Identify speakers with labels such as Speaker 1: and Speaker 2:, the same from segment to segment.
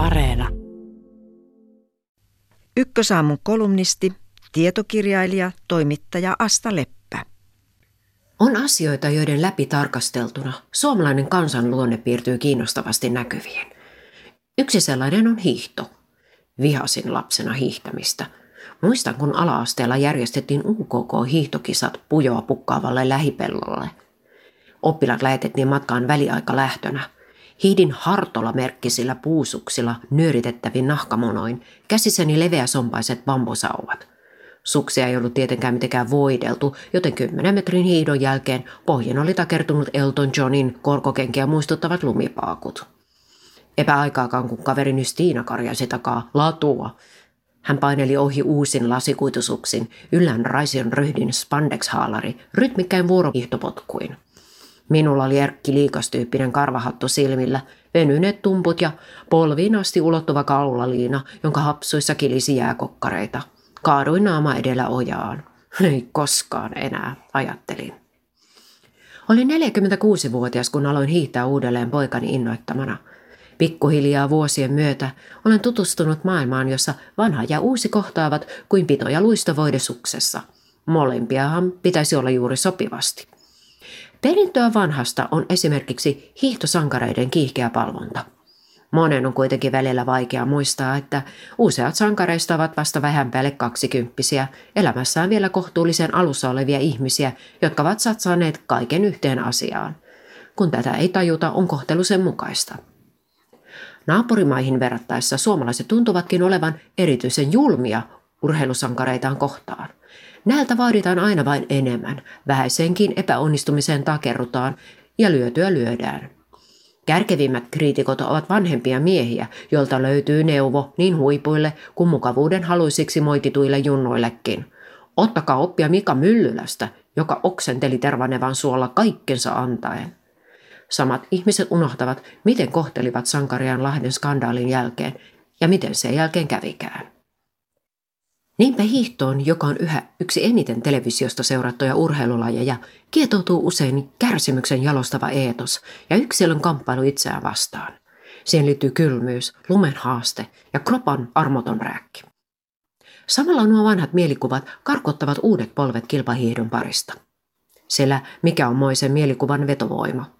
Speaker 1: Areena.
Speaker 2: Ykkösaamun kolumnisti, tietokirjailija, toimittaja Asta Leppä.
Speaker 3: On asioita, joiden läpi tarkasteltuna suomalainen kansan luonne piirtyy kiinnostavasti näkyviin. Yksi sellainen on hiihto. Vihasin lapsena hiihtämistä. Muistan, kun ala-asteella järjestettiin UKK-hiihtokisat pujoa pukkaavalle lähipellolle. Oppilaat lähetettiin matkaan väliaikalähtönä – Hiidin hartola-merkkisillä puusuksilla nyöritettävin nahkamonoin, käsissäni leveäsompaiset bambusauvat. Suksia ei ollut tietenkään mitenkään voideltu, joten kymmenen metrin hiidon jälkeen pohjin oli takertunut Elton Johnin korkokenkiä muistuttavat lumipaakut. Epäaikaakaan, kun kaverini Stiina karjaisi takaa latua. Hän paineli ohi uusin lasikuitusuksin, yllän raision ryhdin spandex-haalari, rytmikkäin vuorokihtopotkuin – Minulla oli erkki liikastyyppinen karvahattu silmillä, venyneet tumput ja polviin asti ulottuva kaulaliina, jonka hapsuissa kilisi jääkokkareita. Kaaduin naama edellä ojaan. Ei koskaan enää, ajattelin. Olin 46-vuotias, kun aloin hiihtää uudelleen poikani innoittamana. Pikkuhiljaa vuosien myötä olen tutustunut maailmaan, jossa vanha ja uusi kohtaavat kuin pito ja. Molempiahan pitäisi olla juuri sopivasti. Perintöä vanhasta on esimerkiksi hiihtosankareiden kiihkeä palvonta. Monen on kuitenkin välillä vaikea muistaa, että useat sankareista ovat vasta vähän päälle kaksikymppisiä, elämässään vielä kohtuullisen alussa olevia ihmisiä, jotka ovat satsaneet kaiken yhteen asiaan. Kun tätä ei tajuta, on kohtelu sen mukaista. Naapurimaihin verrattaessa suomalaiset tuntuvatkin olevan erityisen julmia urheilusankareitaan kohtaan. Näiltä vaaditaan aina vain enemmän, vähäisenkin epäonnistumiseen takerrutaan ja lyötyä lyödään. Kärkevimmät kriitikot ovat vanhempia miehiä, joilta löytyy neuvo niin huipuille kuin mukavuuden haluisiksi moitituille junnoillekin. Ottakaa oppia Mika Myllylästä, joka oksenteli tervanevan suolla kaikkensa antaen. Samat ihmiset unohtavat, miten kohtelivat sankariaan Lahden skandaalin jälkeen ja miten sen jälkeen kävikään. Niinpä hiihtoon, joka on yhä yksi eniten televisiosta seurattuja urheilulajeja, kietoutuu usein kärsimyksen jalostava eetos ja yksilön kamppailu itseään vastaan. Siihen liittyy kylmyys, lumen haaste ja kropan armoton rääkki. Samalla nuo vanhat mielikuvat karkottavat uudet polvet kilpahiihdon parista. Sillä mikä on moisen mielikuvan vetovoima?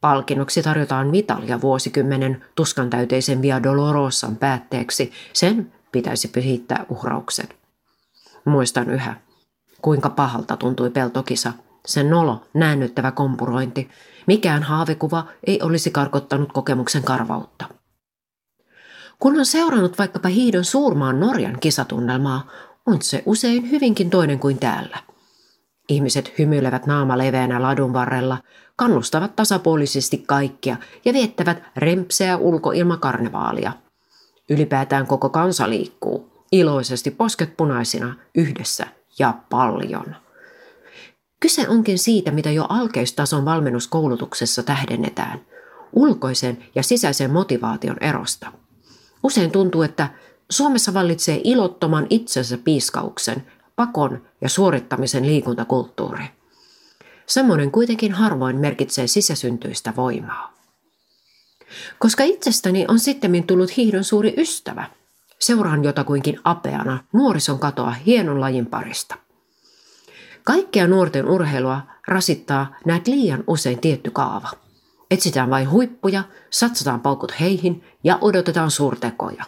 Speaker 3: Palkinnoksi tarjotaan mitalia vuosikymmenen tuskantäyteisen Via Dolorosan päätteeksi sen pitäisi pyhittää uhraukset. Muistan yhä, kuinka pahalta tuntui peltokisa, sen nolo, näännyttävä kompurointi. Mikään haavekuva ei olisi karkottanut kokemuksen karvautta. Kun on seurannut vaikkapa hiidon suurmaan Norjan kisatunnelmaa, on se usein hyvinkin toinen kuin täällä. Ihmiset hymyilevät naama leveänä ladun varrella, kannustavat tasapuolisesti kaikkia ja viettävät rempseä ulkoilmakarnevaalia – Ylipäätään koko kansa liikkuu, iloisesti posket punaisina, yhdessä ja paljon. Kyse onkin siitä, mitä jo alkeistason valmennuskoulutuksessa tähdennetään, ulkoisen ja sisäisen motivaation erosta. Usein tuntuu, että Suomessa vallitsee ilottoman itsensä piiskauksen, pakon ja suorittamisen liikuntakulttuuri. Semmoinen kuitenkin harvoin merkitsee sisäsyntyistä voimaa. Koska itsestäni on sittemmin tullut hiihdon suuri ystävä, seuraan jotakuinkin apeana nuorison katoa hienon lajin parista. Kaikkea nuorten urheilua rasittaa näet liian usein tietty kaava. Etsitään vain huippuja, satsataan paukut heihin ja odotetaan suurtekoja.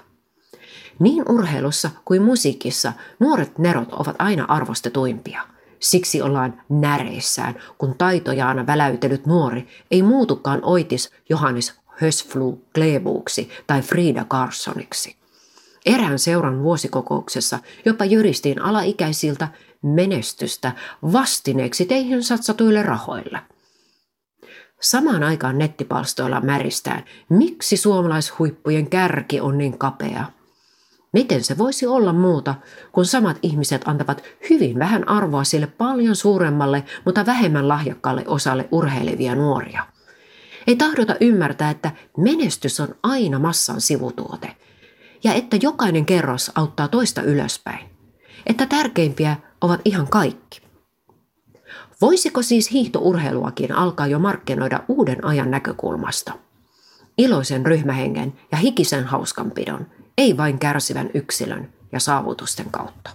Speaker 3: Niin urheilussa kuin musiikissa nuoret nerot ovat aina arvostetuimpia. Siksi ollaan näreissään, kun taitojaan väläytellyt nuori ei muutukaan oitis Johannes Hösflu Klebuuksi tai Frida Carsoniksi. Erään seuran vuosikokouksessa jopa jyristiin alaikäisiltä menestystä vastineeksi teihin satsatuille rahoille. Samaan aikaan nettipalstoilla märistään, miksi suomalaishuippujen kärki on niin kapea. Miten se voisi olla muuta, kun samat ihmiset antavat hyvin vähän arvoa sille paljon suuremmalle, mutta vähemmän lahjakkaalle osalle urheilevia nuoria? Ei tahdota ymmärtää, että menestys on aina massan sivutuote ja että jokainen kerros auttaa toista ylöspäin. Että tärkeimpiä ovat ihan kaikki. Voisiko siis hiihtourheiluakin alkaa jo markkinoida uuden ajan näkökulmasta? iloisen ryhmähengen ja hikisen hauskanpidon, ei vain kärsivän yksilön ja saavutusten kautta.